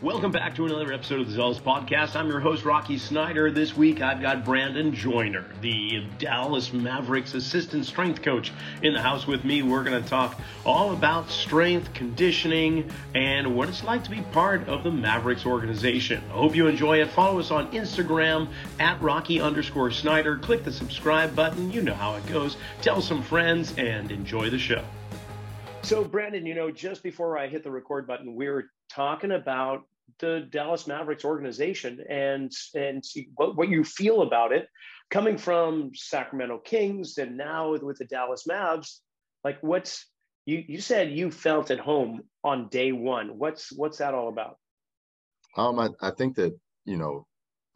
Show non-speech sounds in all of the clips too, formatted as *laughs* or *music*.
Welcome back to another episode of the Zealous Podcast. I'm your host, Rocky Snyder. This week I've got Brandon Joyner, the Dallas Mavericks assistant strength coach, in the house with me. We're going to talk all about strength, conditioning, and what it's like to be part of the Mavericks organization. I hope you enjoy it. Follow us on Instagram at Rocky underscore Snyder. Click the subscribe button. You know how it goes. Tell some friends and enjoy the show. So, Brandon, you know, just before I hit the record button, we were talking about the Dallas Mavericks organization and and what, what you feel about it coming from Sacramento Kings and now with the Dallas Mavs. Like what's you you said you felt at home on day one. What's what's that all about? Um I, I think that you know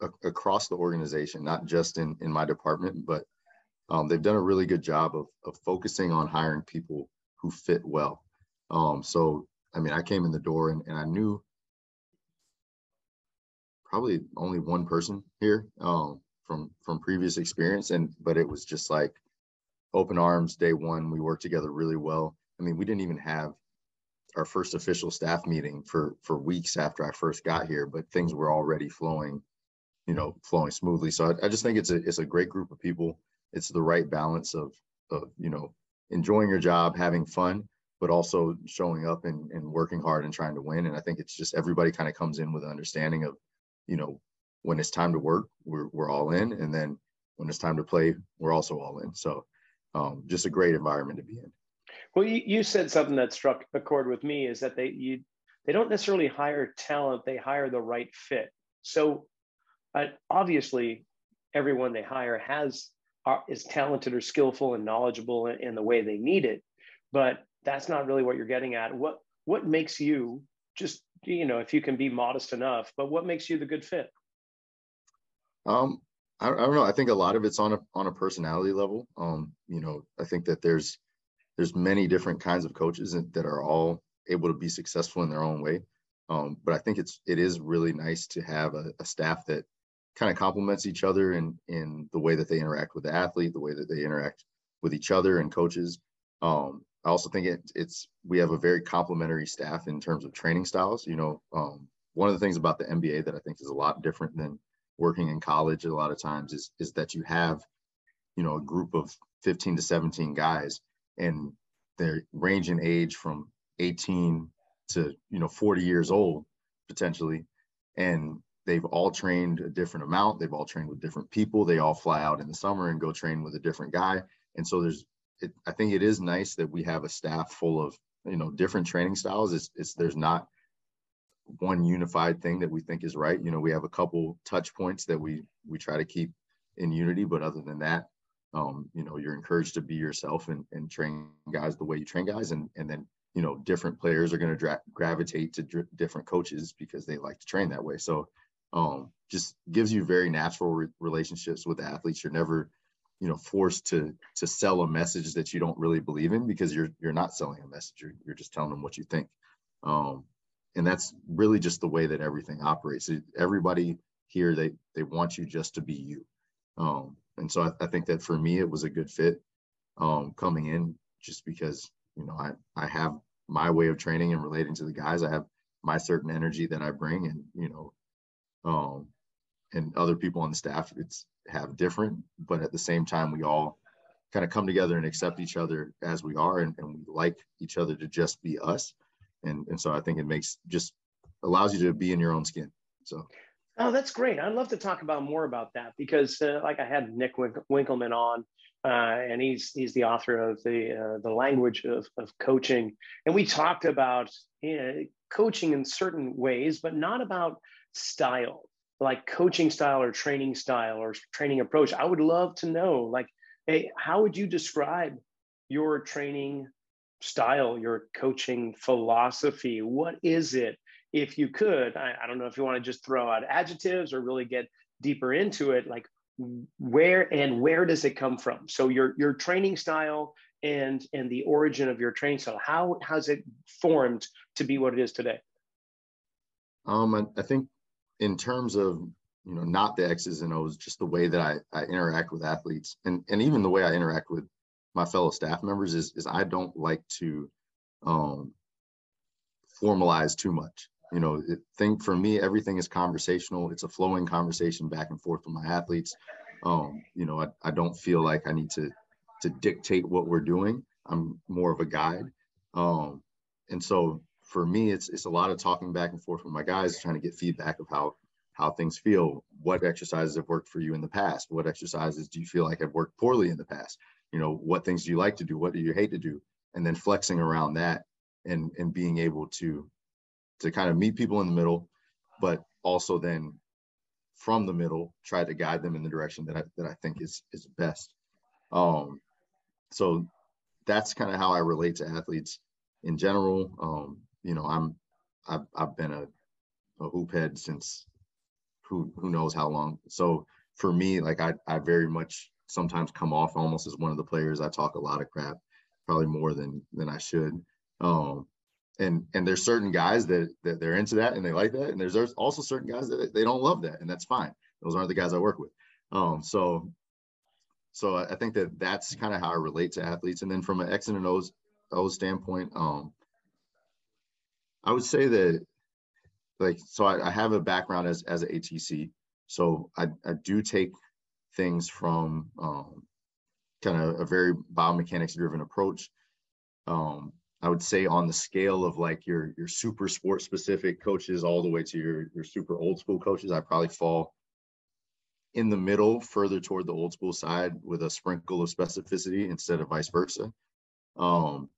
a, across the organization not just in in my department but um, they've done a really good job of of focusing on hiring people who fit well. Um so I mean I came in the door and, and I knew probably only one person here um, from from previous experience, and but it was just like open arms day one. We worked together really well. I mean, we didn't even have our first official staff meeting for for weeks after I first got here, but things were already flowing, you know, flowing smoothly. So I, I just think it's a it's a great group of people. It's the right balance of of you know enjoying your job, having fun, but also showing up and, and working hard and trying to win. And I think it's just everybody kind of comes in with an understanding of you know, when it's time to work, we're, we're all in. And then when it's time to play, we're also all in. So um, just a great environment to be in. Well, you, you said something that struck a chord with me is that they you they don't necessarily hire talent; they hire the right fit. So uh, obviously, everyone they hire has uh, is talented or skillful and knowledgeable in, in the way they need it, but that's not really what you're getting at. What what makes you just you know if you can be modest enough but what makes you the good fit? Um I, I don't know. I think a lot of it's on a on a personality level. Um you know i think that there's there's many different kinds of coaches that are all able to be successful in their own way. Um but i think it's it is really nice to have a, a staff that kind of complements each other in in the way that they interact with the athlete the way that they interact with each other and coaches. Um I also think it, it's we have a very complementary staff in terms of training styles. You know, um, one of the things about the NBA that I think is a lot different than working in college a lot of times is is that you have, you know, a group of 15 to 17 guys, and they range in age from 18 to you know 40 years old potentially, and they've all trained a different amount. They've all trained with different people. They all fly out in the summer and go train with a different guy, and so there's it, I think it is nice that we have a staff full of you know different training styles. It's, it's there's not one unified thing that we think is right. You know, we have a couple touch points that we we try to keep in unity, but other than that, um, you know, you're encouraged to be yourself and, and train guys the way you train guys, and and then you know different players are going to gravitate to dr- different coaches because they like to train that way. So um, just gives you very natural re- relationships with athletes. You're never you know forced to to sell a message that you don't really believe in because you're you're not selling a message. You're, you're just telling them what you think. Um, and that's really just the way that everything operates. Everybody here they they want you just to be you. Um, and so I, I, think that for me it was a good fit um, coming in just because you know I I have my way of training and relating to the guys. I have my certain energy that I bring and you know um, and other people on the staff it's have different, but at the same time, we all kind of come together and accept each other as we are, and, and we like each other to just be us. And and so I think it makes just allows you to be in your own skin. So. Oh, that's great. I'd love to talk about more about that because, uh, like, I had Nick Winkelman on, uh, and he's he's the author of the uh, the language of, of coaching, and we talked about you know, coaching in certain ways, but not about style like coaching style or training style or training approach i would love to know like hey how would you describe your training style your coaching philosophy? What is it if you could? I, I don't know if you want to just throw out adjectives or really get deeper into it like where and where does it come from? So your your training style and and the origin of your training style how has it formed to be what it is today? Um I, I think in terms of you know not the x's and o's just the way that i, I interact with athletes and, and even the way i interact with my fellow staff members is, is i don't like to um, formalize too much you know, it, think for me, everything is conversational. It's a flowing conversation back and forth with my athletes. Um, you know, I, I don't feel like I need to to dictate what we're doing. I'm more of a guide. Um, and so for me, it's it's a lot of talking back and forth with my guys, trying to get feedback of how how things feel. What exercises have worked for you in the past? What exercises do you feel like have worked poorly in the past? You know, what things do you like to do? What do you hate to do? And then flexing around that and and being able to to kind of meet people in the middle, but also then from the middle try to guide them in the direction that I that I think is is best. Um, so that's kind of how I relate to athletes in general. Um, you know, I'm I've I've been a, a hoop head since who who knows how long. So for me, like I I very much sometimes come off almost as one of the players. I talk a lot of crap, probably more than than I should. Um, and and there's certain guys that that they're into that and they like that, and there's, there's also certain guys that they don't love that, and that's fine. Those aren't the guys I work with. Um, so so I think that that's kind of how I relate to athletes. And then from an X and O's, O's standpoint, um, I would say that like so I, I, have a background as as an ATC, so I, I do take things from um, kind of a very biomechanics driven approach. Um, I would say on the scale of like your your super sport specific coaches all the way to your your super old school coaches, I probably fall in the middle, further toward the old school side with a sprinkle of specificity instead of vice versa. Um,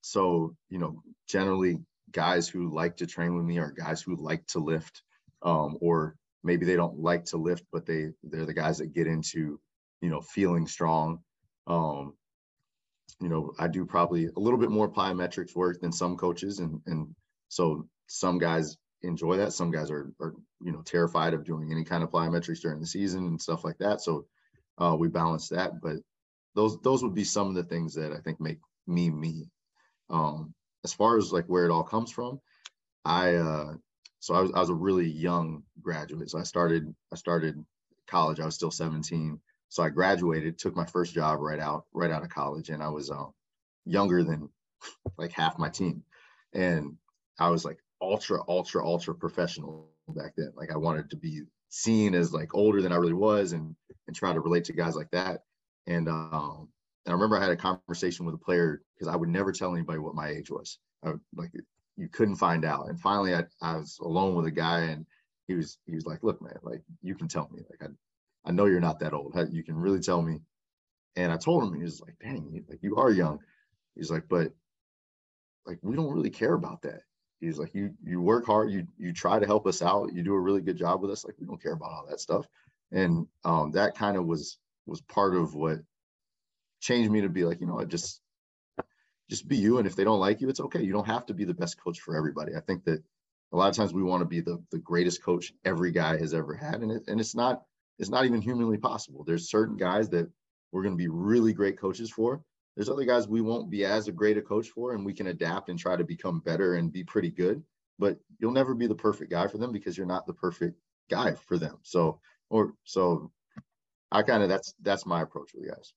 so, you know, generally guys who like to train with me are guys who like to lift, um, or maybe they don't like to lift, but they they're the guys that get into, you know, feeling strong. Um, you know, I do probably a little bit more plyometrics work than some coaches, and and so some guys enjoy that. Some guys are are you know terrified of doing any kind of plyometrics during the season and stuff like that. So uh, we balance that, but those those would be some of the things that I think make me me. Um, as far as like where it all comes from, I uh, so I was I was a really young graduate. So I started I started college. I was still 17. So I graduated, took my first job right out right out of college, and I was um, younger than like half my team, and I was like ultra ultra ultra professional back then. Like I wanted to be seen as like older than I really was, and and try to relate to guys like that. And um, and I remember I had a conversation with a player because I would never tell anybody what my age was. I would, like you couldn't find out. And finally, I, I was alone with a guy, and he was he was like, "Look, man, like you can tell me. Like I I know you're not that old. You can really tell me." And I told him, he was like, "Dang, like you are young." He's like, "But like we don't really care about that." He's like, "You you work hard. You you try to help us out. You do a really good job with us. Like we don't care about all that stuff." And um, that kind of was was part of what changed me to be like, you know, just just be you. And if they don't like you, it's okay. You don't have to be the best coach for everybody. I think that a lot of times we want to be the, the greatest coach every guy has ever had. And it, and it's not, it's not even humanly possible. There's certain guys that we're going to be really great coaches for. There's other guys we won't be as a great a coach for, and we can adapt and try to become better and be pretty good. But you'll never be the perfect guy for them because you're not the perfect guy for them. So, or so I kind of that's that's my approach with guys.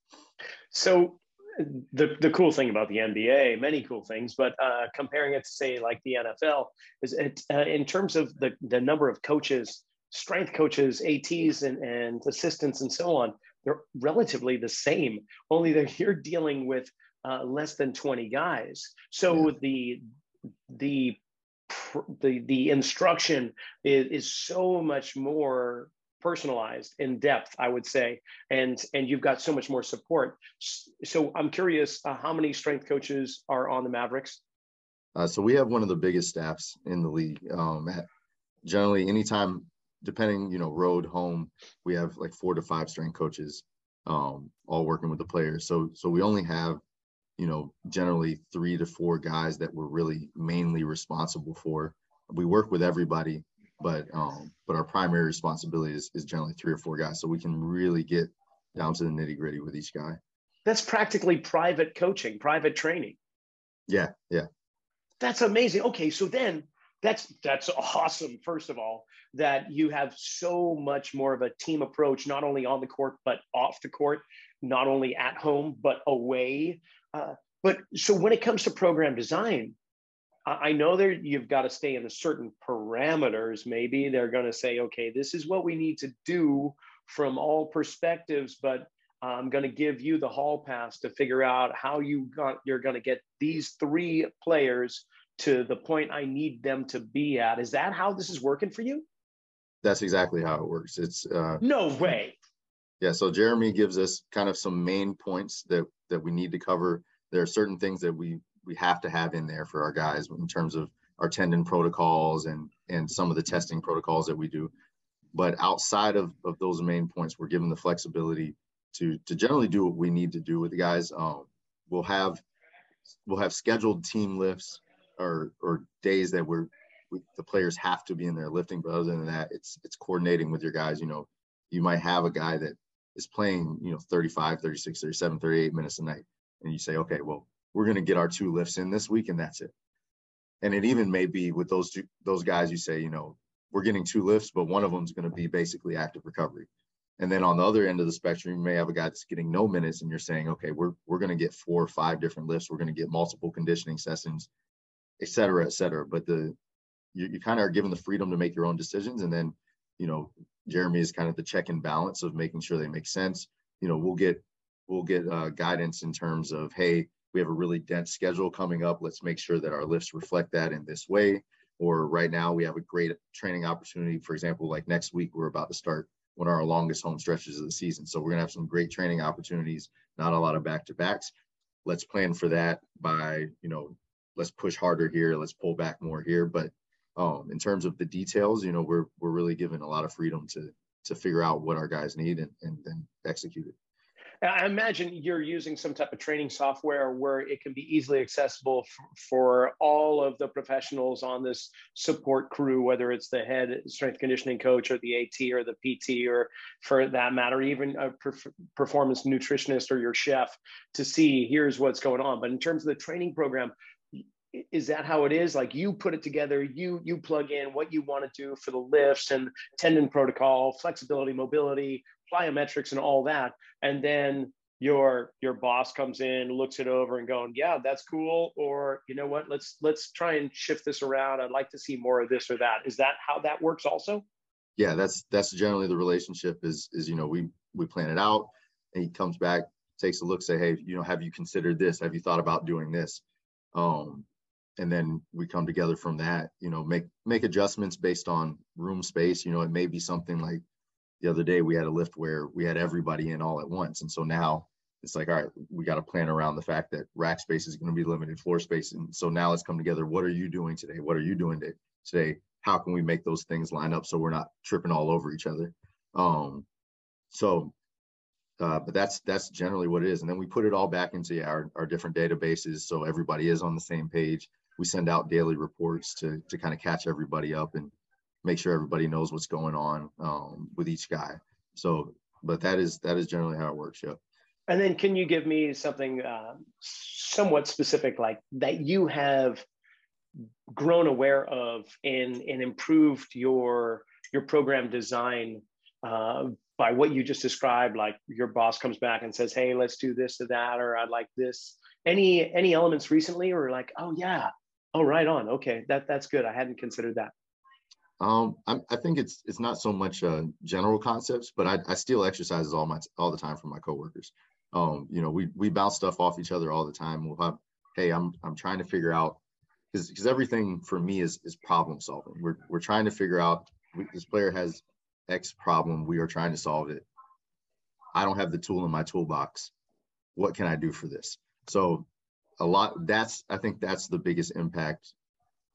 So the the cool thing about the NBA, many cool things, but uh, comparing it to say like the NFL, is it uh, in terms of the the number of coaches, strength coaches, ATs, and and assistants, and so on, they're relatively the same. Only that *laughs* you're dealing with uh, less than twenty guys. So yeah. the the the the instruction is, is so much more personalized in depth i would say and and you've got so much more support. So i'm curious uh, how many strength coaches are on the mavericks? Uh, so we have one of the biggest staffs in the league. Um, generally anytime depending you know road home we have like four to five strength coaches um, all working with the players. So so we only have you know generally three to four guys that we're really mainly responsible for. We work with everybody but um, but our primary responsibility is, is generally three or four guys, so we can really get down to the nitty gritty with each guy. That's practically private coaching, private training. Yeah, yeah. That's amazing. Okay, so then that's that's awesome. First of all, that you have so much more of a team approach, not only on the court but off the court, not only at home but away. Uh, but so when it comes to program design, I know that you've got to stay in a certain parameters. Maybe they're going to say, okay, this is what we need to do from all perspectives, but I'm going to give you the hall pass to figure out how you got, you're going to get these three players to the point I need them to be at. Is that how this is working for you? That's exactly how it works. It's uh, no way. Yeah. So Jeremy gives us kind of some main points that that we need to cover. There are certain things that we we have to have in there for our guys in terms of our tendon protocols and and some of the testing protocols that we do. But outside of, of those main points, we're given the flexibility to to generally do what we need to do with the guys. Um, we'll have we'll have scheduled team lifts or or days that we're we, the players have to be in there lifting. But other than that, it's it's coordinating with your guys. You know, you might have a guy that is playing you know 35, 36, 37, 38 minutes a night, and you say, okay, well we're going to get our two lifts in this week and that's it. And it even may be with those two, those guys, you say, you know, we're getting two lifts, but one of them is going to be basically active recovery. And then on the other end of the spectrum, you may have a guy that's getting no minutes and you're saying, okay, we're, we're going to get four or five different lifts. We're going to get multiple conditioning sessions, et cetera, et cetera. But the, you, you kind of are given the freedom to make your own decisions. And then, you know, Jeremy is kind of the check and balance of making sure they make sense. You know, we'll get, we'll get uh, guidance in terms of, Hey, we have a really dense schedule coming up. Let's make sure that our lifts reflect that in this way. Or right now we have a great training opportunity. For example, like next week, we're about to start one of our longest home stretches of the season. So we're gonna have some great training opportunities, not a lot of back to backs. Let's plan for that by, you know, let's push harder here, let's pull back more here. But um, in terms of the details, you know, we're we're really given a lot of freedom to to figure out what our guys need and, and then execute it. I imagine you're using some type of training software where it can be easily accessible for, all of the professionals on this support crew, whether it's the head strength conditioning coach or the AT or the PT, or for that matter, even a performance nutritionist or your chef to see here's what's going on. But in terms of the training program, is that how it is like you put it together you you plug in what you want to do for the lifts and tendon protocol flexibility mobility plyometrics and all that. And then your your boss comes in looks it over and going yeah that's cool or you know what? Let's let's try and shift this around. I'd like to see more of this or that. Is that how that works also? Yeah that's that's generally the relationship is is you know we we plan it out. And he comes back takes a look say hey you know have you considered this? Have you thought about doing this? Um and then we come together from that you know make make adjustments based on room space. You know it may be something like the other day we had a lift where we had everybody in all at once. And so now it's like all right we got to plan around the fact that rack space is going to be limited floor space. And so now let's come together. What are you doing today? What are you doing today? How can we make those things line up so we're not tripping all over each other? Um so uh, but that's that's generally what it is. And then we put it all back into our, our different databases so everybody is on the same page. We send out daily reports to to kind of catch everybody up and make sure everybody knows what's going on um, with each guy. So, but that is that is generally how it works. Yeah. And then, can you give me something uh, somewhat specific, like that you have grown aware of and and improved your your program design uh, by what you just described? Like your boss comes back and says, "Hey, let's do this to that," or "I'd like this." Any any elements recently, or like, "Oh yeah, oh right on, okay, that that's good. I hadn't considered that." Um, I, I, think it's it's not so much uh, general concepts, but I, I steal exercises all my all the time from my coworkers. Um, you know, we we bounce stuff off each other all the time. We'll have, hey, I'm I'm trying to figure out because everything for me is is problem solving. We're we're trying to figure out this player has X problem. We are trying to solve it. I don't have the tool in my toolbox. What can I do for this? So a lot that's I think that's the biggest impact,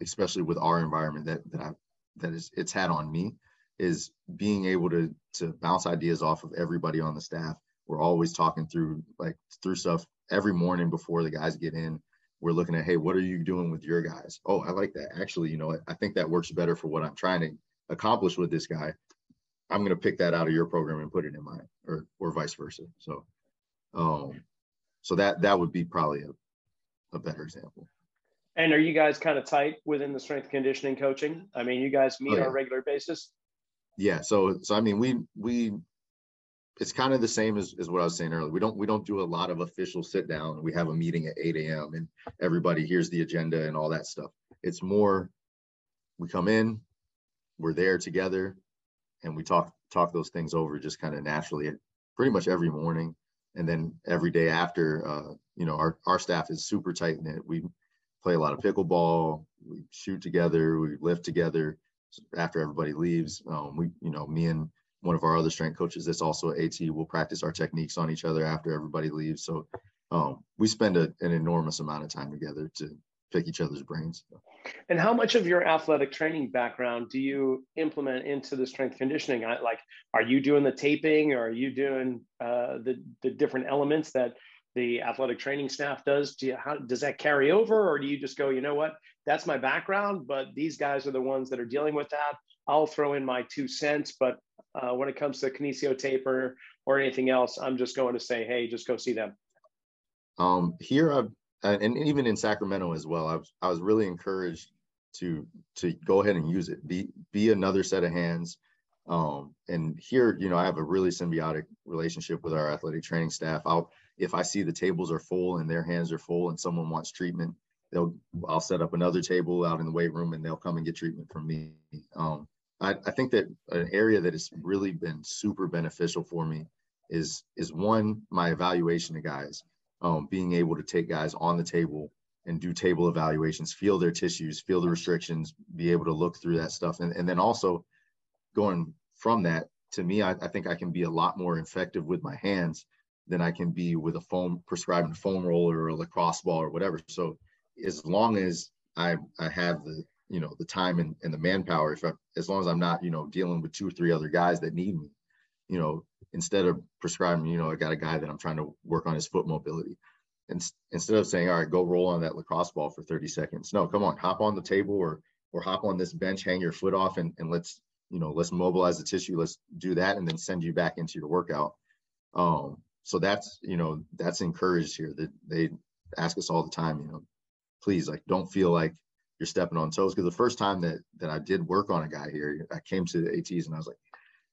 especially with our environment that that I that is it's had on me is being able to to bounce ideas off of everybody on the staff. We're always talking through like through stuff every morning before the guys get in. We're looking at, hey, what are you doing with your guys? Oh, I like that. Actually, you know, I think that works better for what I'm trying to accomplish with this guy. I'm going to pick that out of your program and put it in mine, or or vice versa. So, um, so that that would be probably a, a better example. And are you guys kind of tight within the strength conditioning coaching? I mean, you guys meet oh, yeah. on a regular basis? Yeah. So, so I mean, we, we, it's kind of the same as, as what I was saying earlier. We don't, we don't do a lot of official sit down. We have a meeting at 8 a.m. and everybody hears the agenda and all that stuff. it's more we come in, we're there together, and we talk talk those things over just kind of naturally, pretty much every morning, and then every day after. Uh, you know, our our staff is super tight knit. We play a lot of pickleball, we shoot together, we lift together. After everybody leaves, um, we you know me and one of our other strength coaches that's also AT will practice our techniques on each other after everybody leaves. So um, we spend a, an enormous amount of time together to pick each other's brains. And how much of your athletic training background do you implement into the strength conditioning? Like, are you doing the taping, or are you doing uh, the the different elements that the athletic training staff does? Do you, how does that carry over, or do you just go, you know what, that's my background, but these guys are the ones that are dealing with that. I'll throw in my two cents, but uh, when it comes to kinesio taper or anything else, I'm just going to say, hey, just go see them. Um, here, I've, and even in Sacramento as well, I was, I was really encouraged to to go ahead and use it. Be be another set of hands. Um, and here, you know, I have a really symbiotic relationship with our athletic training staff. I'll if I see the tables are full and their hands are full and someone wants treatment, they'll I'll set up another table out in the weight room and they'll come and get treatment from me. Um, I, I think that an area that has really been super beneficial for me is is one my evaluation of guys, um, being able to take guys on the table and do table evaluations, feel their tissues, feel the restrictions, be able to look through that stuff, and and then also going from that to me, I, I think I can be a lot more effective with my hands than I can be with a foam prescribing a foam roller or a lacrosse ball or whatever. So as long as I I have the you know the time and, and the manpower if I, as long as i'm not you know dealing with two or three other guys that need me you know instead of prescribing you know i got a guy that i'm trying to work on his foot mobility. And instead of saying all right go roll on that lacrosse ball for 30 seconds. No come on hop on the table or or hop on this bench hang your foot off and, and let's you know let's mobilize the tissue let's do that and then send you back into your workout. Um so that's you know that's encouraged here that they ask us all the time you know please like don't feel like you're stepping on toes. Because the first time that that I did work on a guy here, I came to the ATs and I was like,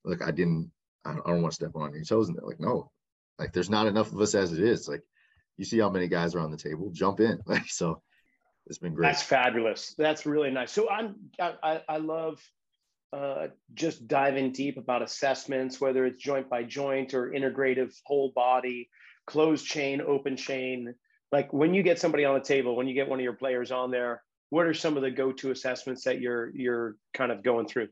look, I didn't, I don't, don't want to step on any toes. And they're like, no, like there's not enough of us as it is. Like you see how many guys are on the table, jump in. *laughs* Like so, it's been great. That's fabulous. That's really nice. So I'm, I, I love uh, just diving deep about assessments, whether it's joint by joint or integrative whole body, closed chain, open chain. Like when you get somebody on the table, when you get one of your players on there, what are some of the go-to assessments that you're you're kind of going through?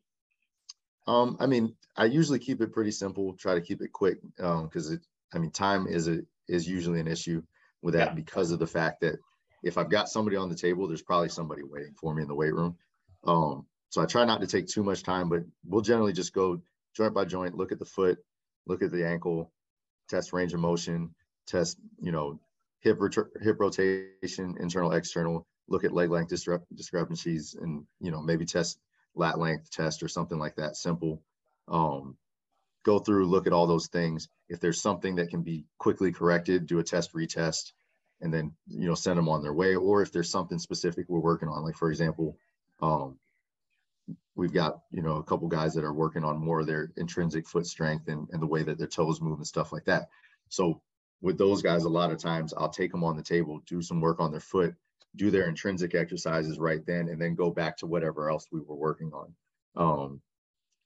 Um, I mean, I usually keep it pretty simple. Try to keep it quick because um, it. I mean, time is a is usually an issue with that yeah. because of the fact that if I've got somebody on the table, there's probably somebody waiting for me in the weight room. Um, so I try not to take too much time, but we'll generally just go joint by joint, look at the foot, look at the ankle, test range of motion, test you know hip hip rotation, internal external, look at leg length discrepancies and you know maybe test lat length test or something like that simple. Um, go through look at all those things. If there's something that can be quickly corrected do a test retest and then you know send them on their way. Or if there's something specific we're working on like for example um, we've got you know a couple guys that are working on more of their intrinsic foot strength and, and the way that their toes move and stuff like that so with those guys a lot of times i'll take them on the table do some work on their foot do their intrinsic exercises right then and then go back to whatever else we were working on. Um,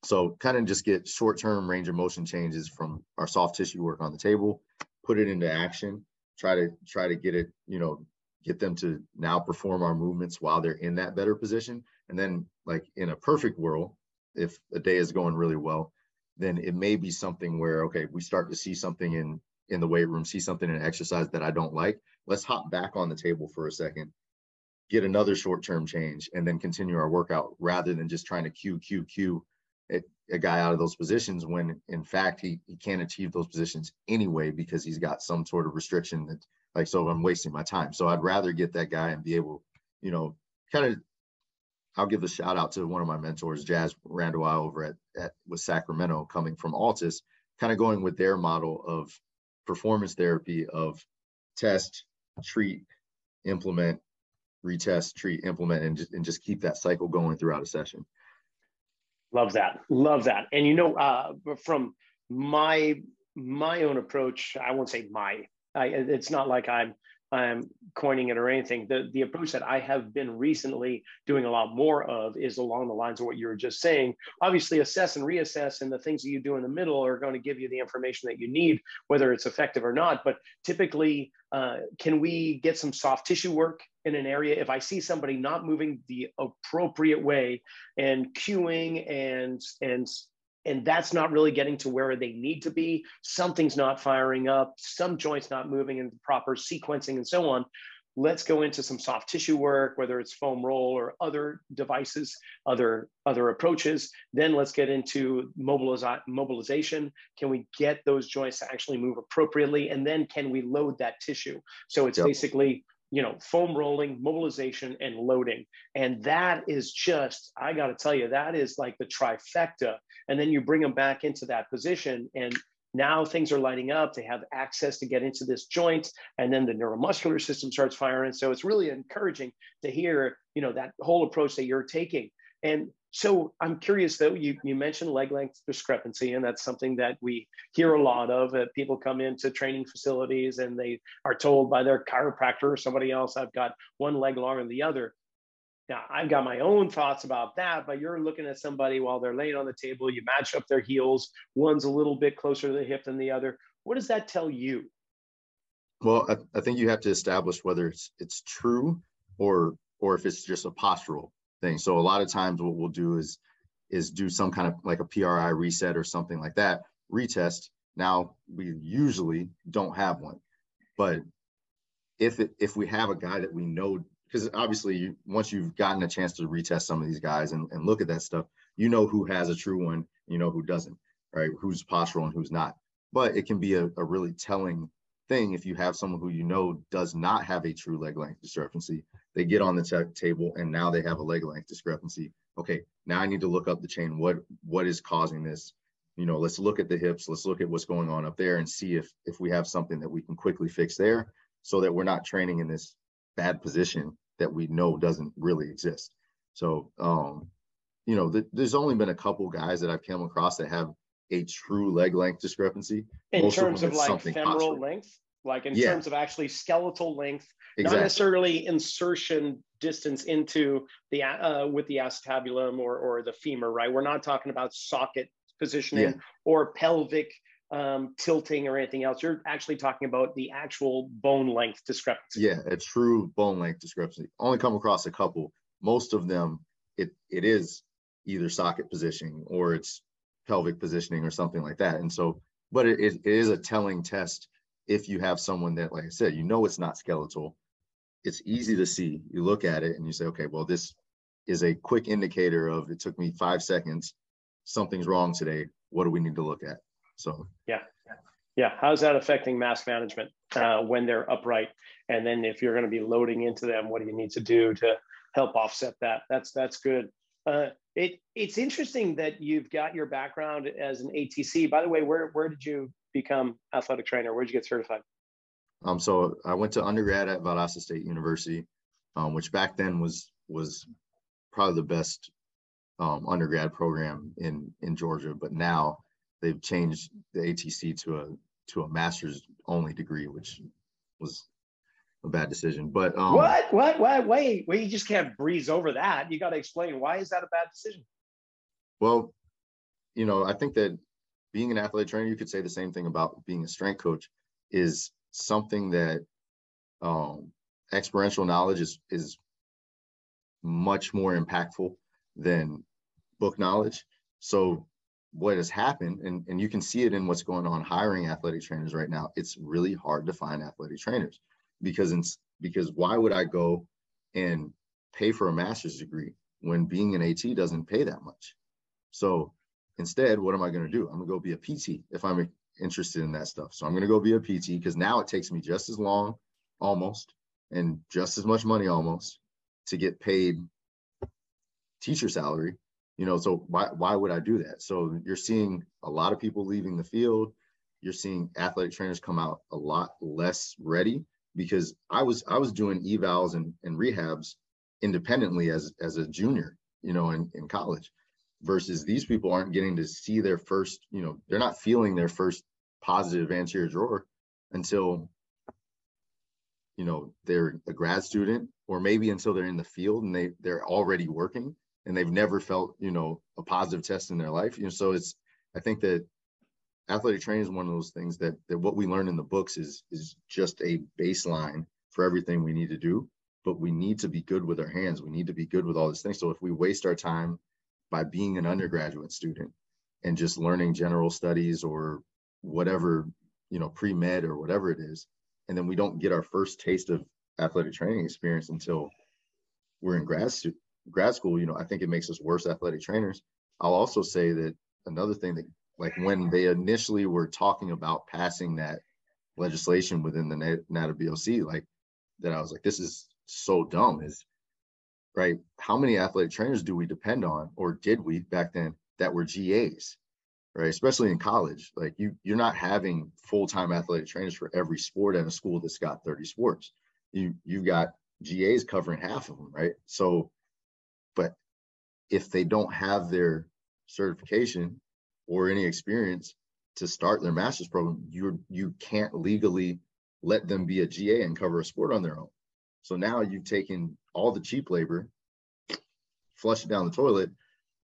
so kind of just get short-term range of motion changes from our soft tissue work on the table, put it into action, try to try to get it, you know, get them to now perform our movements while they're in that better position. And then like in a perfect world, if a day is going really well, then it may be something where, okay, we start to see something in in the weight room, see something in exercise that I don't like let's hop back on the table for a second, get another short term change, and then continue our workout rather than just trying to cue, cue, cue a, guy out of those positions when in fact he, he can't achieve those positions anyway because he's got some sort of restriction that like so I'm wasting my time. So I'd rather get that guy and be able, you know, kind of I'll give a shout out to one of my mentors, Jazz Randall over at, at with Sacramento, coming from ALTIS, kind of going with their model of performance therapy of test, treat, implement, retest, treat, implement, and just, and just keep that cycle going throughout a session. Love that. Love that. And you know, uh, from my my own approach, I won't say my. I, it's not like I'm I'm coining it or anything. The, the approach that I have been recently doing a lot more of is along the lines of what you were just saying. Obviously, assess and reassess, and the things that you do in the middle are going to give you the information that you need, whether it's effective or not. But typically, uh, can we get some soft tissue work in an area? If I see somebody not moving the appropriate way and cueing and and and that's not really getting to where they need to be. Something's not firing up, some joints not moving in the proper sequencing, and so on. Let's go into some soft tissue work, whether it's foam roll or other devices, other other approaches. Then let's get into mobiliza- mobilization. Can we get those joints to actually move appropriately? And then can we load that tissue? So it's yep. basically you know, foam rolling, mobilization, and loading. And that is just, I got to tell you, that is like the trifecta. And then you bring them back into that position, and now things are lighting up. They have access to get into this joint, and then the neuromuscular system starts firing. So it's really encouraging to hear, you know, that whole approach that you're taking. And so I'm curious though, you, you mentioned leg length discrepancy, and that's something that we hear a lot of. Uh, people come into training facilities and they are told by their chiropractor or somebody else, I've got one leg longer than the other. Now, I've got my own thoughts about that, but you're looking at somebody while they're laying on the table, you match up their heels, one's a little bit closer to the hip than the other. What does that tell you? Well, I, I think you have to establish whether it's it's true or or if it's just a postural thing. So a lot of times what we'll do is is do some kind of like a PRI reset or something like that, retest. Now we usually don't have one, but if it, if we have a guy that we know, because obviously you, once you've gotten a chance to retest some of these guys and, and look at that stuff, you know who has a true one, you know who doesn't, right? Who's postural and who's not. But it can be a, a really telling thing if you have someone who you know does not have a true leg length discrepancy they get on the t- table and now they have a leg length discrepancy. Okay now i need to look up the chain. What what is causing this? You know let's look at the hips. Let's look at what's going on up there and see if if we have something that we can quickly fix there so that we're not training in this bad position that we know doesn't really exist. So um you know th- there's only been a couple guys that i've come across that have a true leg length discrepancy. In Most terms of, of like femoral postural. length, like in yeah. terms of actually skeletal length, exactly. not necessarily insertion distance into the uh, with the acetabulum or or the femur, right? We're not talking about socket positioning yeah. or pelvic um, tilting or anything else. You're actually talking about the actual bone length discrepancy. Yeah, a true bone length discrepancy. Only come across a couple. Most of them, it it is either socket positioning or it's pelvic positioning or something like that. And so, but it, it is a telling test if you have someone that, like I said, you know it's not skeletal. It's easy to see. You look at it and you say, okay, well, this is a quick indicator of it took me five seconds. Something's wrong today. What do we need to look at? So yeah, yeah. How's that affecting mass management uh, when they're upright? And then if you're going to be loading into them, what do you need to do to help offset that? That's that's good. Uh, it, it's interesting that you've got your background as an ATC. By the way, where, where did you become athletic trainer? Where'd you get certified? Um, so I went to undergrad at Valdosta State University, um, which back then was was probably the best um, undergrad program in in Georgia. But now they've changed the ATC to a to a master's only degree, which was a bad decision. But um, what, what, what? Wait, wait! You just can't breeze over that. You got to explain why is that a bad decision? Well, you know, I think that being an athletic trainer, you could say the same thing about being a strength coach, is something that um, experiential knowledge is is much more impactful than book knowledge. So what has happened, and, and you can see it in what's going on hiring athletic trainers right now, it's really hard to find athletic trainers because in, because why would I go and pay for a master's degree when being an AT doesn't pay that much? So instead, what am I going to mm-hmm. do? I'm going to go be a PT if I'm interested in that stuff. So I'm going to go be a PT because now it takes me just as long, almost, and just as much money almost to get paid teacher salary. You know, so why why would I do that? So you're seeing a lot of people leaving the field. You're seeing athletic trainers come out a lot less ready because I was I was doing evals and, and rehabs independently as as a junior, you know, in, in college, versus these people aren't getting to see their first, you know, they're not feeling their first positive anterior drawer until you know they're a grad student or maybe until they're in the field and they they're already working and they've never felt you know a positive test in their life. You know so it's i think that athletic training is one of those things that that what we learn in the books is is just a baseline for everything we need to do but we need to be good with our hands. We need to be good with all these things. So if we waste our time by being an undergraduate student and just learning general studies or whatever you know pre-med or whatever it is and then we don't get our first taste of athletic training experience until we're in grad stu- grad school you know i think it makes us worse athletic trainers i'll also say that another thing that like when they initially were talking about passing that legislation within the NATA BOC, like that I was like, this is so dumb. Is right. How many athletic trainers do we depend on, or did we back then that were GAs? Right, especially in college, like you, you're not having full-time athletic trainers for every sport at a school that's got 30 sports. You, you've got GAs covering half of them, right? So, but if they don't have their certification or any experience to start their master's program, you you can't legally let them be a GA and cover a sport on their own. So now you've taken all the cheap labor, flush it down the toilet,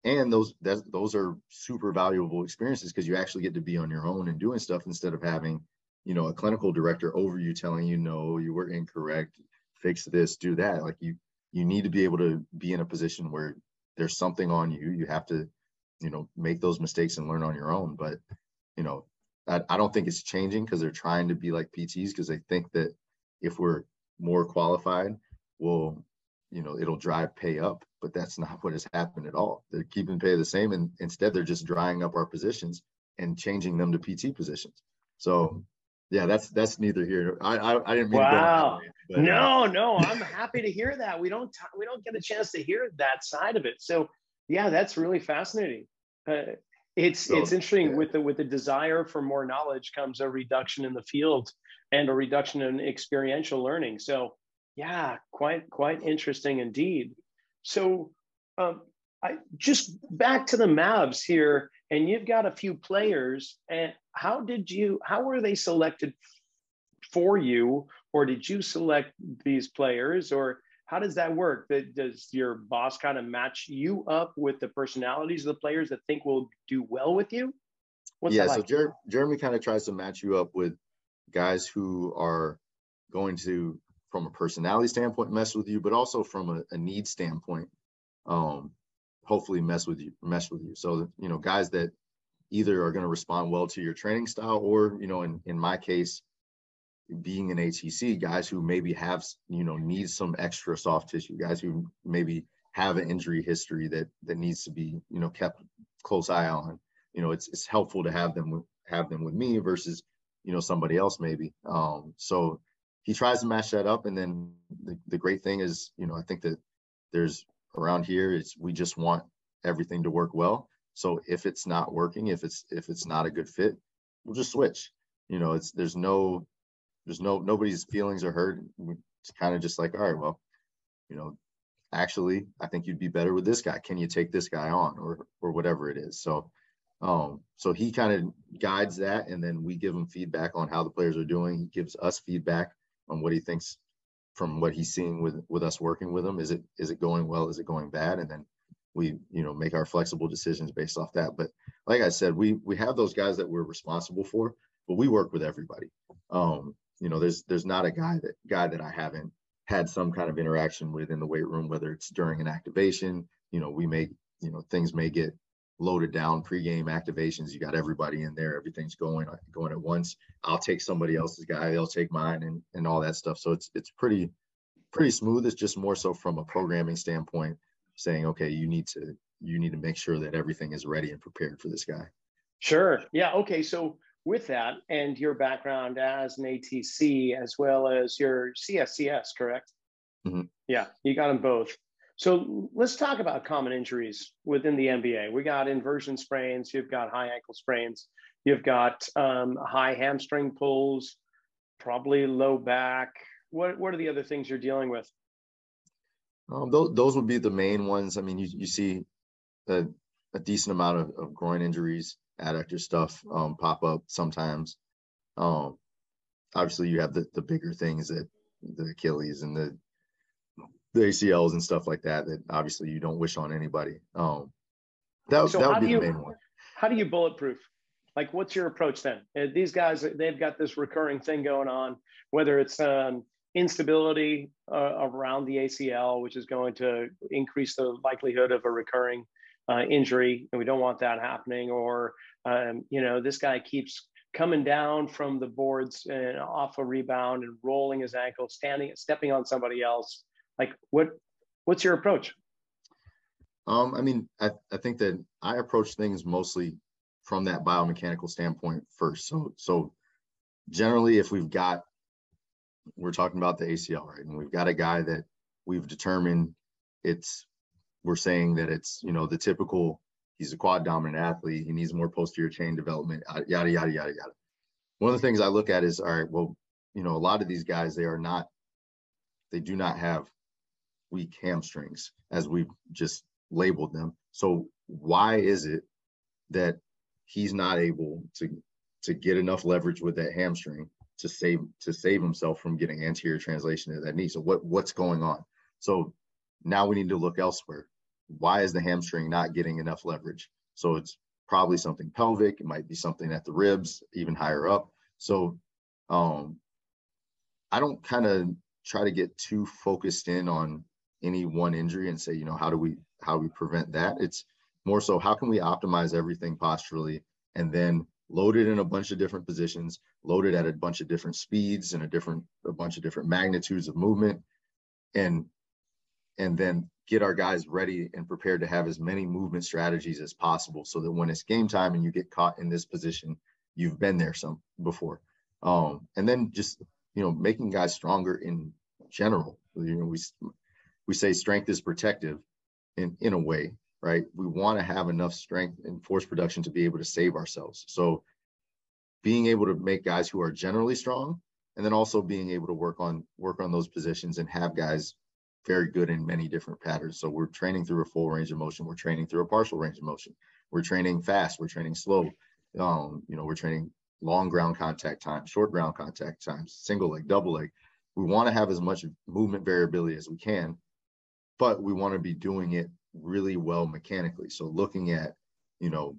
and those that, those are super valuable experiences because you actually get to be on your own and doing stuff instead of having you know a clinical director over you telling you no you were incorrect. Fix this do that. Like you you need to be able to be in a position where there's something on you. You have to you know make those mistakes and learn on your own. But you know i, I don't think it's changing because they're trying to be like pts because they think that if we're more qualified we'll you know it'll drive pay up but that's not what has happened at all. They're keeping pay the same and instead they're just drying up our positions and changing them to pt positions. So yeah that's that's neither here i i, I didn't mean wow. way, but, uh, no uh, no i'm happy to hear that. We don't t- we don't get a chance to hear that side of it. So yeah that's really fascinating. Uh, it's so, it's interesting yeah. with the with the desire for more knowledge comes a reduction in the field and a reduction in experiential learning. So yeah, quite quite interesting indeed. So um, I just back to the Mavs here, and you've got a few players. And how did you? How were they selected for you, or did you select these players, or how does that work? That does your boss kind of match you up with the personalities of the players that think will do well with you? What's yeah, like? so Jer- Jeremy kind of tries to match you up with guys who are going to, from a personality standpoint, mess with you, but also from a, a need standpoint, um, hopefully mess with you, mess with you. So you know, guys that either are going to respond well to your training style, or you know, in in my case, being an ATC, guys who maybe have, you know, need some extra soft tissue, guys who maybe have an injury history that that needs to be, you know, kept close eye on. You know, it's it's helpful to have them have them with me versus, you know, somebody else maybe. Um, so he tries to match that up, and then the, the great thing is, you know, I think that there's around here, it's we just want everything to work well. So if it's not working, if it's if it's not a good fit, we'll just switch. You know, it's there's no there's no nobody's feelings are hurt. It's kind of just like, all right, well, you know, actually, I think you'd be better with this guy. Can you take this guy on, or or whatever it is? So, um, so he kind of guides that, and then we give him feedback on how the players are doing. He gives us feedback on what he thinks from what he's seeing with with us working with him. Is it is it going well? Is it going bad? And then we you know make our flexible decisions based off that. But like I said, we we have those guys that we're responsible for, but we work with everybody. Um, you know, there's there's not a guy that guy that I haven't had some kind of interaction with in the weight room, whether it's during an activation. You know, we may, you know, things may get loaded down pregame activations. You got everybody in there, everything's going going at once. I'll take somebody else's guy, they'll take mine, and and all that stuff. So it's it's pretty pretty smooth. It's just more so from a programming standpoint, saying, okay, you need to you need to make sure that everything is ready and prepared for this guy. Sure. Yeah. Okay. So with that and your background as an ATC as well as your CSCS, correct? Mm-hmm. Yeah, you got them both. So let's talk about common injuries within the NBA. We got inversion sprains, you've got high ankle sprains, you've got um, high hamstring pulls, probably low back. What, what are the other things you're dealing with? Um, those, those would be the main ones. I mean, you, you see a, a decent amount of, of groin injuries adductor stuff um, pop up sometimes. Um, obviously, you have the, the bigger things that the Achilles and the the ACLs and stuff like that that obviously you don't wish on anybody. Um, that, so that would be you, the main one. How do you bulletproof? Like, what's your approach then? Uh, these guys, they've got this recurring thing going on, whether it's um, instability uh, around the ACL, which is going to increase the likelihood of a recurring uh, injury, and we don't want that happening. Or, um, you know, this guy keeps coming down from the boards and off a rebound and rolling his ankle, standing, stepping on somebody else. Like, what, what's your approach? Um, I mean, I, I think that I approach things mostly from that biomechanical standpoint first. So, so generally, if we've got, we're talking about the ACL, right? And we've got a guy that we've determined it's, we're saying that it's, you know, the typical, he's a quad dominant athlete. He needs more posterior chain development, yada, yada, yada, yada. One of the things I look at is, all right, well, you know, a lot of these guys, they are not, they do not have weak hamstrings as we've just labeled them. So why is it that he's not able to to get enough leverage with that hamstring to save to save himself from getting anterior translation of that knee? So what what's going on? So now we need to look elsewhere. Why is the hamstring not getting enough leverage? So it's probably something pelvic. It might be something at the ribs, even higher up. So um, I don't kind of try to get too focused in on any one injury and say, you know, how do we how we prevent that. It's more so how can we optimize everything posturally and then load it in a bunch of different positions, load it at a bunch of different speeds and a different a bunch of different magnitudes of movement, and and then get our guys ready and prepared to have as many movement strategies as possible so that when it's game time and you get caught in this position, you've been there some before. Um, and then just you know making guys stronger in general. You know we we say strength is protective in in a way right? We want to have enough strength and force production to be able to save ourselves. So being able to make guys who are generally strong and then also being able to work on work on those positions and have guys very good in many different patterns. So we're training through a full range of motion. We're training through a partial range of motion. We're training fast. We're training slow. Um, you know we're training long ground contact time short ground contact times single leg double leg. We want to have as much movement variability as we can but we want to be doing it really well mechanically. So looking at, you know,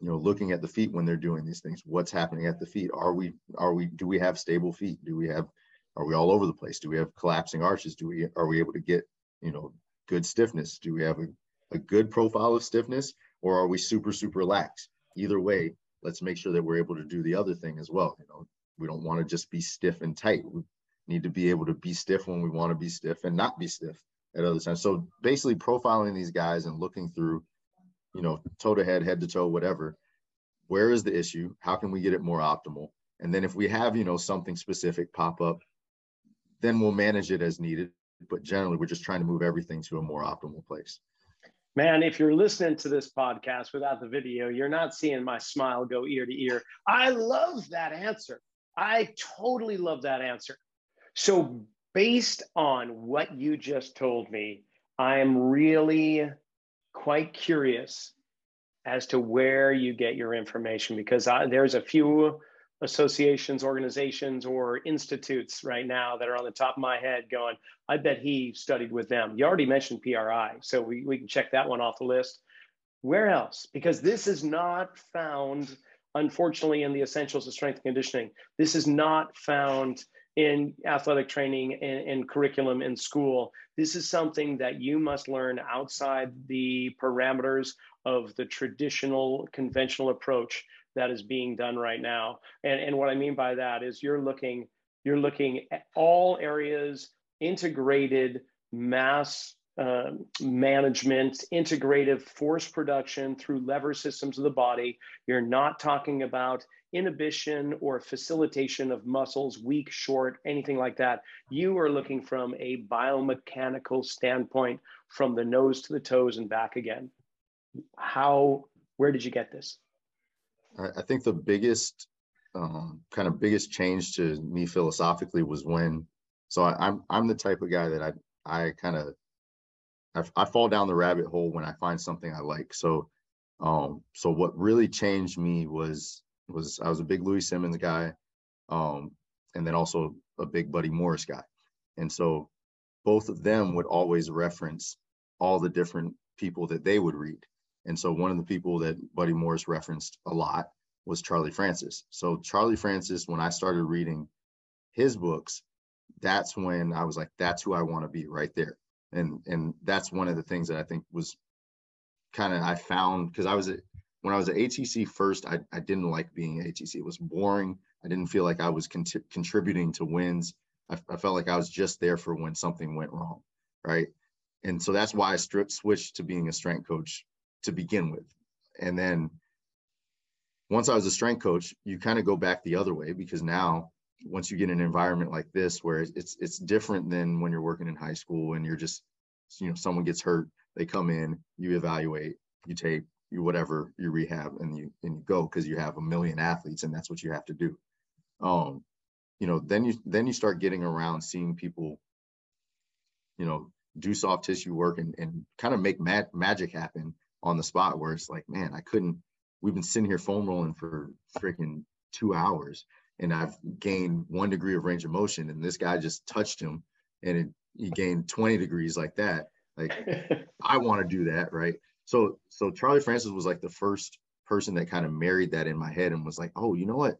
you know, looking at the feet when they're doing these things, what's happening at the feet? Are we, are we, do we have stable feet? Do we have, are we all over the place? Do we have collapsing arches? Do we, are we able to get, you know, good stiffness? Do we have a, a good profile of stiffness or are we super, super lax? Either way, let's make sure that we're able to do the other thing as well. You know, we don't want to just be stiff and tight. We need to be able to be stiff when we want to be stiff and not be stiff at other times. So basically profiling these guys and looking through, you know, toe to head, head to toe, whatever. Where is the issue? How can we get it more optimal? And then if we have, you know, something specific pop up, then we'll manage it as needed. But generally, we're just trying to move everything to a more optimal place. Man, if you're listening to this podcast without the video, you're not seeing my smile go ear to ear. I love that answer. I totally love that answer. So based on what you just told me, I am really quite curious as to where you get your information because I, there's a few associations, organizations, or institutes right now that are on the top of my head going, I bet he studied with them. You already mentioned PRI, so we, we can check that one off the list. Where else? Because this is not found, unfortunately, in the essentials of strength and conditioning. This is not found in athletic training and, and, curriculum in school. This is something that you must learn outside the parameters of the traditional conventional approach that is being done right now. And, and what I mean by that is you're looking, you're looking at all areas, integrated mass uh, management, integrative force production through lever systems of the body. You're not talking about inhibition or facilitation of muscles, weak, short, anything like that. You are looking from a biomechanical standpoint from the nose to the toes and back again. How, where did you get this? I think the biggest um, kind of biggest change to me philosophically was when, so I, I'm I'm the type of guy that I I kind of I, I fall down the rabbit hole when I find something I like. So um, so what really changed me was was I was a big Louie Simmons guy. Um, and then also a big Buddy Morris guy. And so both of them would always reference all the different people that they would read. And so one of the people that Buddy Morris referenced a lot was Charlie Francis. So Charlie Francis, when I started reading his books, that's when I was like, that's who I want to be right there. And and that's one of the things that I think was kind of I found because I was when I was at ATC first, I, I didn't like being at ATC. It was boring. I didn't feel like I was con- contributing to wins. I, I, felt like I was just there for when something went wrong, right? And so that's why I switched to being a strength coach to begin with. And then once I was a strength coach, you kind of go back the other way because now once you get an environment like this where it's it's different than when you're working in high school and you're just you know someone gets hurt they come in you evaluate you take you whatever you rehab and you and you go because you have a million athletes and that's what you have to do um you know then you then you start getting around seeing people you know do soft tissue work and, and kind of make ma- magic happen on the spot where it's like man i couldn't we've been sitting here foam rolling for freaking two hours and I've gained one degree of range of motion, and this guy just touched him, and it, he gained 20 degrees like that. Like *laughs* I want to do that, right? So so Charlie Francis was like the first person that kind of married that in my head and was like, oh, you know what?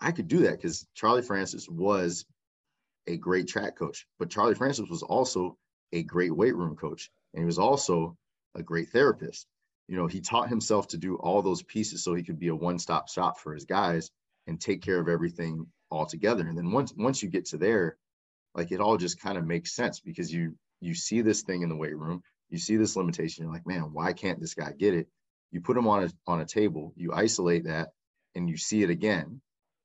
I could do that because Charlie Francis was a great track coach, but Charlie Francis was also a great weight room coach, and he was also a great therapist. You know, he taught himself to do all those pieces so he could be a one-stop shop for his guys and take care of everything all together. And then once once you get to there, like it all just kind of makes sense because you you see this thing in the weight room, you see this limitation, you're like, man, why can't this guy get it? You put him on a on a table, you isolate that, and you see it again.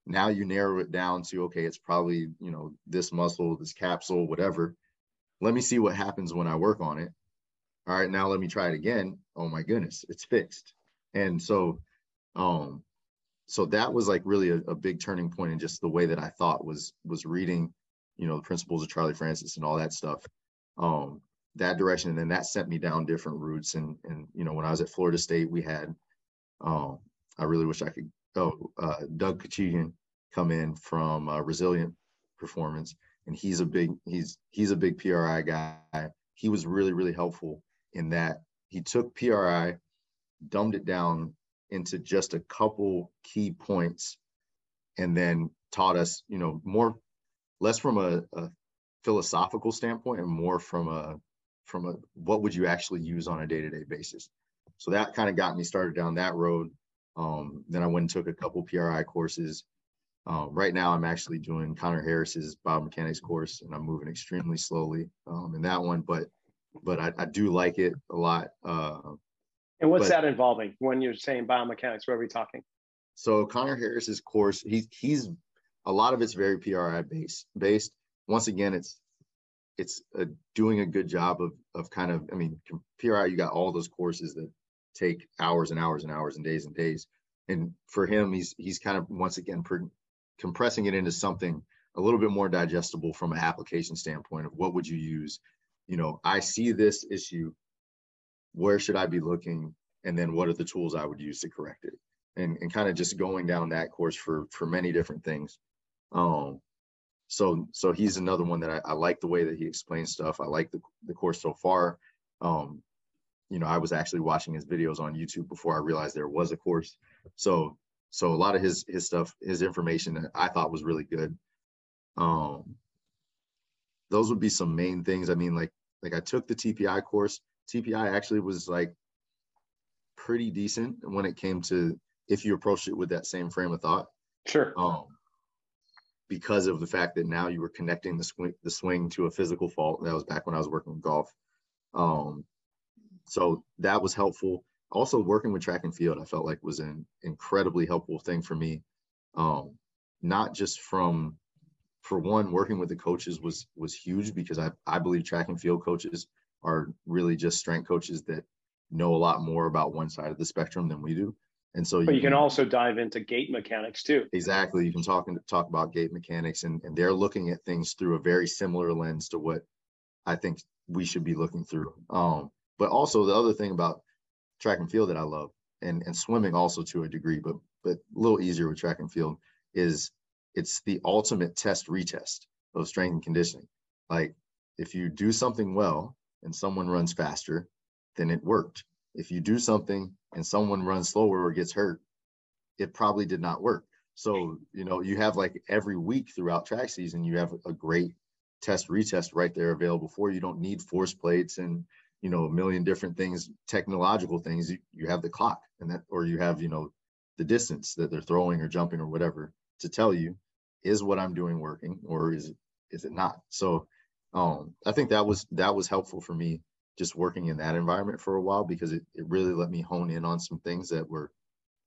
Now you narrow it down to okay, it's probably you know this muscle, this capsule, whatever. Let me see what happens when I work on it. All right, now let me try it again. Oh my goodness, it's fixed. And so um so that was like really a, a, big turning point in just the way that I thought was was reading, you know, the principles of Charlie Francis and all that stuff. Um, that direction, and then that sent me down different routes. And and you know, when I was at Florida State, we had, um, I really wish I could. Oh, uh, Doug Kechijian come in from uh, Resilient Performance, and he's a big he's he's a big PRI guy. He was really really helpful in that he took PRI, dumbed it down into just a couple key points and then taught us, you know, more less from a, a philosophical standpoint and more from a from a what would you actually use on a day-to-day basis. So that kind of got me started down that road. Um, then I went and took a couple PRI courses. Um, right now, I'm actually doing Conor Harris's biomechanics course, and I'm moving extremely slowly um, in that one. But but I, I, do like it a lot. Uh, and what's but, that involving when you're saying biomechanics? What are we talking? So Conor Harris's course, he's he's a lot of it's very PRI based. Based. Once again, it's it's a, doing a good job of of kind of. I mean, PRI, you got all those courses that take hours and hours and hours and days and days. And for him, he's he's kind of once again per, compressing it into something a little bit more digestible from an application standpoint of what would you use. You know, I see this issue where should I be looking? And then what are the tools I would use to correct it? And, and kind of just going down that course for for many different things. Um, so so he's another one that I, I like the way that he explains stuff. I like the, the course so far. Um, you know, I was actually watching his videos on YouTube before I realized there was a course. So so a lot of his his stuff, his information I thought was really good. Um, those would be some main things. I mean, like like I took the TPI course TPI actually was like pretty decent when it came to if you approach it with that same frame of thought. Sure. Um, because of the fact that now you were connecting the swing the swing to a physical fault. That was back when I was working with golf. Um, so that was helpful. Also, working with track and field, I felt like was an incredibly helpful thing for me. Um, not just from, for one, working with the coaches was was huge because I I believe track and field coaches are really just strength coaches that know a lot more about one side of the spectrum than we do. And so, you, but you can, can also dive into gait mechanics too. Exactly, you can talk and talk about gait mechanics, and, and they're looking at things through a very similar lens to what I think we should be looking through. Um, but also the other thing about track and field that I love, and and swimming also to a degree, but but a little easier with track and field is it's the ultimate test retest of strength and conditioning. Like if you do something well and someone runs faster, then it worked. If you do something and someone runs slower or gets hurt, it probably did not work. So, you know, you have like every week throughout track season, you have a great test retest right there available for you. You don't need force plates and, you know, a million different things, technological things. You, you have the clock and that, or you have, you know, the distance that they're throwing or jumping or whatever to tell you is what I'm doing working or is it, is it not? So, um, I think that was, that was helpful for me just working in that environment for a while because it, it really let me hone in on some things that were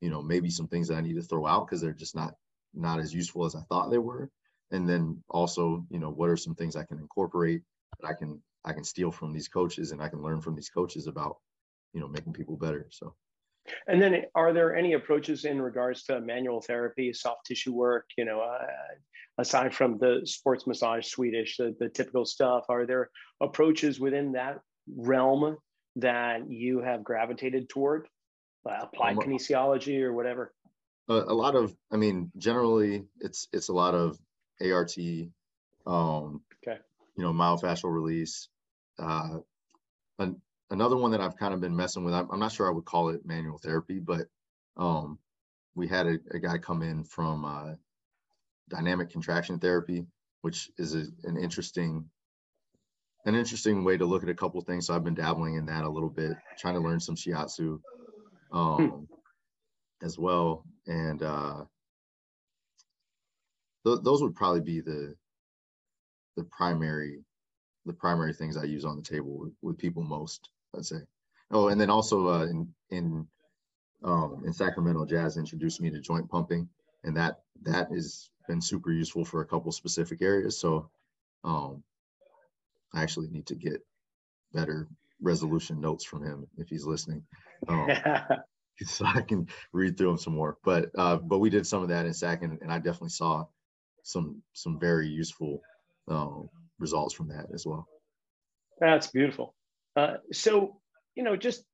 you know maybe some things that i need to throw out because they're just not not as useful as i thought they were. And then also you know what are some things i can incorporate that i can i can steal from these coaches and i can learn from these coaches about you know making people better so. And then are there any approaches in regards to manual therapy soft tissue work you know uh, aside from the sports massage swedish the, the typical stuff are there approaches within that realm that you have gravitated toward uh, applied um, kinesiology or whatever? A, a, lot of, I mean, generally it's it's a lot of ART, um, okay, you know, myofascial release. Uh, an, another one that I've kind of been messing with. I'm, I'm, not sure I would call it manual therapy, but um, we had a, a, guy come in from uh, dynamic contraction therapy, which is a, an interesting an interesting way to look at a couple things. So I've been dabbling in that a little bit, trying to learn some shiatsu. Um, hmm. as well. And uh, th- those would probably be the the primary the primary things I use on the table with, with people most. I'd say. Oh, and then also uh, in in um, in Sacramento, Jazz introduced me to joint pumping, and that that has been super useful for a couple specific areas. So um, I actually need to get better resolution notes from him if he's listening. Um, *laughs* *laughs* so I can read through them some more. But uh, but we did some of that in SAC, and, and I definitely saw some some very useful um, results from that as well. That's beautiful. Uh, so you know, just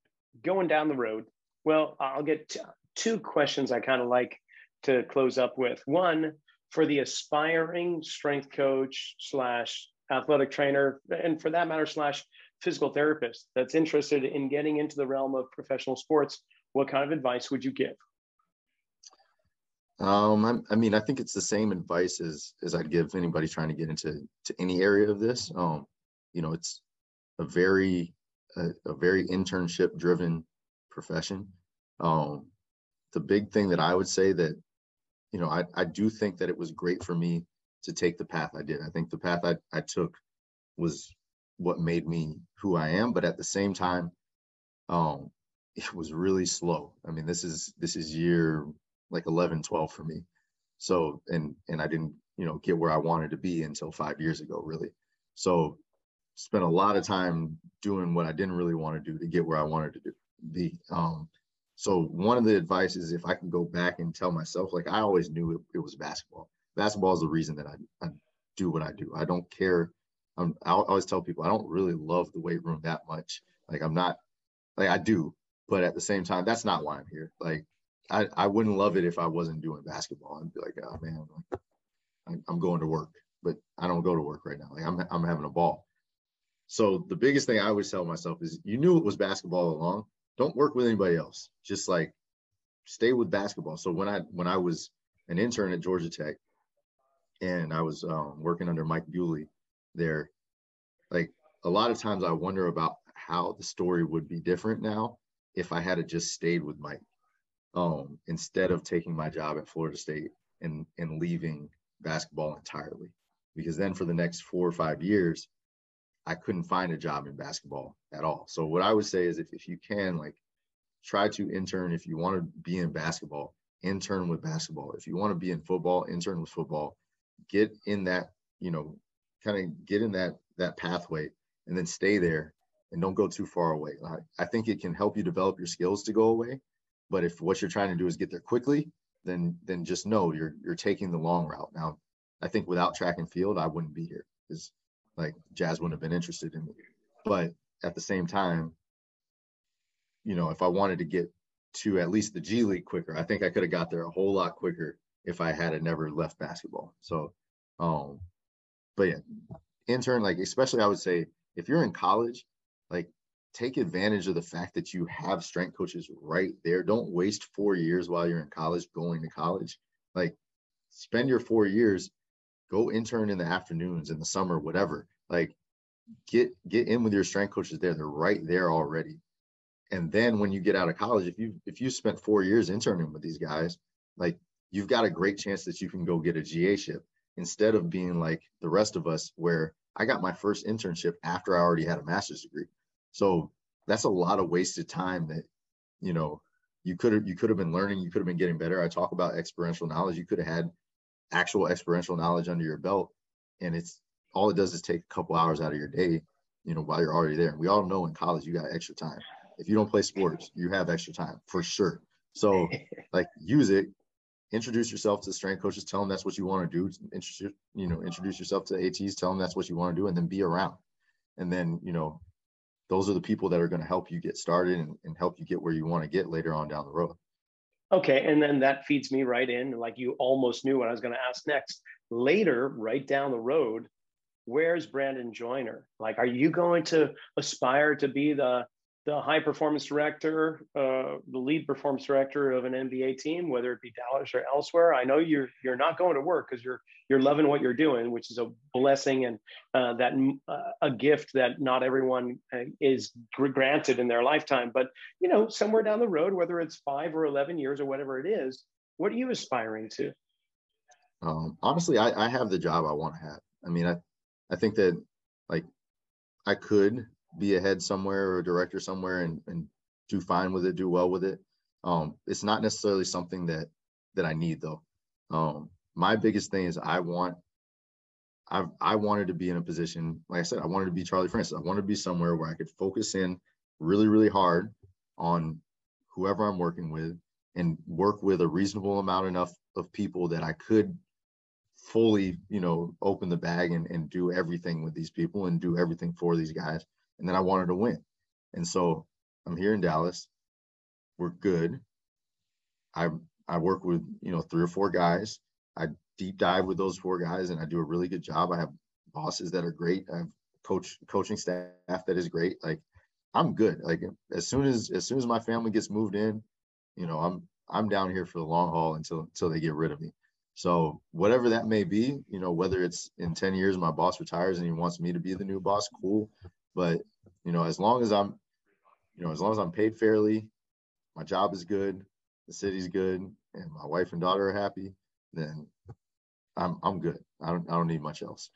going down the road. Well, I'll get t- two questions I kind of like to close up with. One for the aspiring strength coach slash athletic trainer, and for that matter, slash physical therapist that's interested in getting into the realm of professional sports, what kind of advice would you give? Um, I, I, mean, I think it's the same advice as as I'd give anybody trying to get into to any area of this. Um, you know, it's a very a, a very internship driven profession. Um, the big thing that I would say that, you know, I I do think that it was great for me to take the path I did. I think the path I I took was what made me who I am. But at the same time, um, it was really slow. I mean, this is this is year like 11, 12 for me. So and and I didn't you know get where I wanted to be until five years ago, really. So spent a lot of time doing what I didn't really want to do to get where I wanted to do, be. Um, so one of the advice is if I can go back and tell myself, like I always knew it, it was basketball. Basketball is the reason that I, I do what I do. I don't care I'm, I always tell people I don't really love the weight room that much. Like I'm not, like I do, but at the same time, that's not why I'm here. Like I, I wouldn't love it if I wasn't doing basketball. I'd be like, oh man, I'm going to work, but I don't go to work right now. Like I'm, I'm having a ball. So the biggest thing I always tell myself is, you knew it was basketball along. Don't work with anybody else. Just like stay with basketball. So when I when I was an intern at Georgia Tech, and I was um, working under Mike Bewley, there like a lot of times i wonder about how the story would be different now if i had just stayed with mike um, instead of taking my job at florida state and and leaving basketball entirely. Because then for the next four or five years i couldn't find a job in basketball at all. So what i would say is if, if you can like try to intern if you want to be in basketball intern with basketball. If you want to be in football intern with football get in that you know kind of get in that that pathway and then stay there and don't go too far away. I, think it can help you develop your skills to go away. But if what you're trying to do is get there quickly, then then just know you're you're taking the long route. Now, I think without track and field, I wouldn't be here because like Jazz wouldn't have been interested in me. But at the same time, you know, if I wanted to get to at least the G League quicker, I think I could have got there a whole lot quicker if I had never left basketball. So, um, but yeah, intern, like, especially I would say if you're in college, like, take advantage of the fact that you have strength coaches right there. Don't waste four years while you're in college going to college. Like, spend your four years, go intern in the afternoons, in the summer, whatever. Like, get get in with your strength coaches there. They're right there already. And then when you get out of college, if you if you spent four years interning with these guys, like you've got a great chance that you can go get a GA-ship instead of being like the rest of us where I got my first internship after I already had a master's degree. So that's a lot of wasted time that, you know, you could have you could have been learning, you could have been getting better. I talk about experiential knowledge. You could have had actual experiential knowledge under your belt. And it's all it does is take a couple hours out of your day, you know, while you're already there. And we all know in college you got extra time. If you don't play sports, you have extra time for sure. So *laughs* like use it, introduce yourself to strength coaches, tell them that's what you want to do. Introduce, you know, introduce yourself to ATs, tell them that's what you want to do, and then be around. And then, you know, those are the people that are going to help you get started and, and help you get where you want to get later on down the road. Okay, and then that feeds me right in. Like you almost knew what I was going to ask next. Later, right down the road, where's Brandon Joyner? Like, are you going to aspire to be the the high performance director, uh, the lead performance director of an NBA team, whether it be Dallas or elsewhere. I know you're you're not going to work because you're you're loving what you're doing, which is a blessing and uh, that uh, a gift that not everyone uh, is granted in their lifetime. But you know, somewhere down the road, whether it's five or eleven years or whatever it is, what are you aspiring to? Um, honestly, I, I have the job I want to have. I mean, I I think that like I could be a head somewhere or a director somewhere and, and do fine with it, do well with it. Um, it's not necessarily something that that I need though. Um, my biggest thing is I want I I wanted to be in a position, like I said, I wanted to be Charlie Francis. I wanted to be somewhere where I could focus in really, really hard on whoever I'm working with and work with a reasonable amount enough of people that I could fully, you know, open the bag and, and do everything with these people and do everything for these guys and then I wanted to win. And so I'm here in Dallas. We're good. I I work with you know three or four guys. I deep dive with those four guys, and I do a really good job. I have bosses that are great. I have coach coaching staff that is great. Like I'm good. Like as soon as as soon as my family gets moved in, you know I'm I'm down here for the long haul until until they get rid of me. So whatever that may be, you know, whether it's in 10 years my boss retires and he wants me to be the new boss, cool. But you know, as long as I'm, you know, as long as I'm paid fairly, my job is good, the city's good, and my wife and daughter are happy, then I'm I'm good. I don't I don't need much else.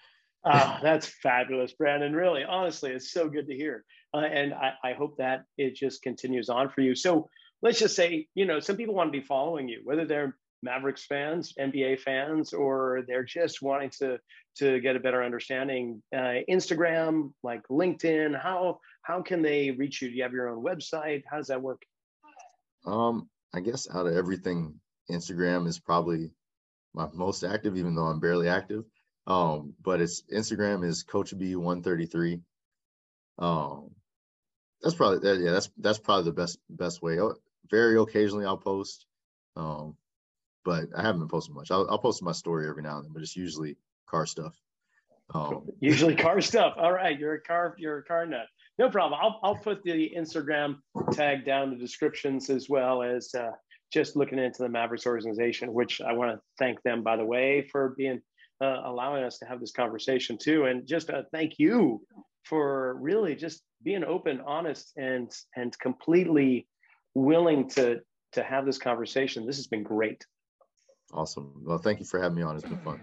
Ah, *laughs* that's fabulous, Brandon. Really, honestly, it's so good to hear, uh, and I, I hope that it just continues on for you. So let's just say, you know, some people want to be following you, whether they're Mavericks fans, NBA fans, or they're just wanting to to get a better understanding. Uh, Instagram, like LinkedIn, how how can they reach you? Do you have your own website? How does that work? Um, I guess out of everything, Instagram is probably my most active, even though I'm barely active. Um, but it's Instagram is Coach B one thirty three. Um, that's probably yeah, that's that's probably the best best way. Oh, very occasionally I'll post. Um, but I haven't posting much. I'll, I'll post my story every now and then, but it's usually car stuff. Um, usually car stuff. All right, you're a car, you're a car nut. No problem. I'll I'll put the Instagram tag down the descriptions as well as uh, just looking into the Mavericks organization, which I want to thank them by the way for being uh, allowing us to have this conversation too, and just uh, thank you for really just being open, honest, and and completely willing to to have this conversation. This has been great. Awesome. Well, thank you for having me on. It's been fun.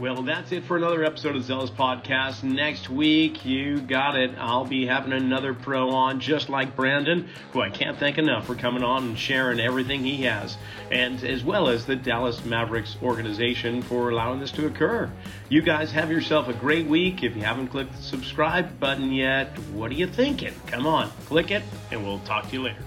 Well, that's it for another episode of Zealous Podcast. Next week, you got it. I'll be having another pro on, just like Brandon, who I can't thank enough for coming on and sharing everything he has, and as well as the Dallas Mavericks organization for allowing this to occur. You guys have yourself a great week. If you haven't clicked the subscribe button yet, what are you thinking? Come on, click it, and we'll talk to you later.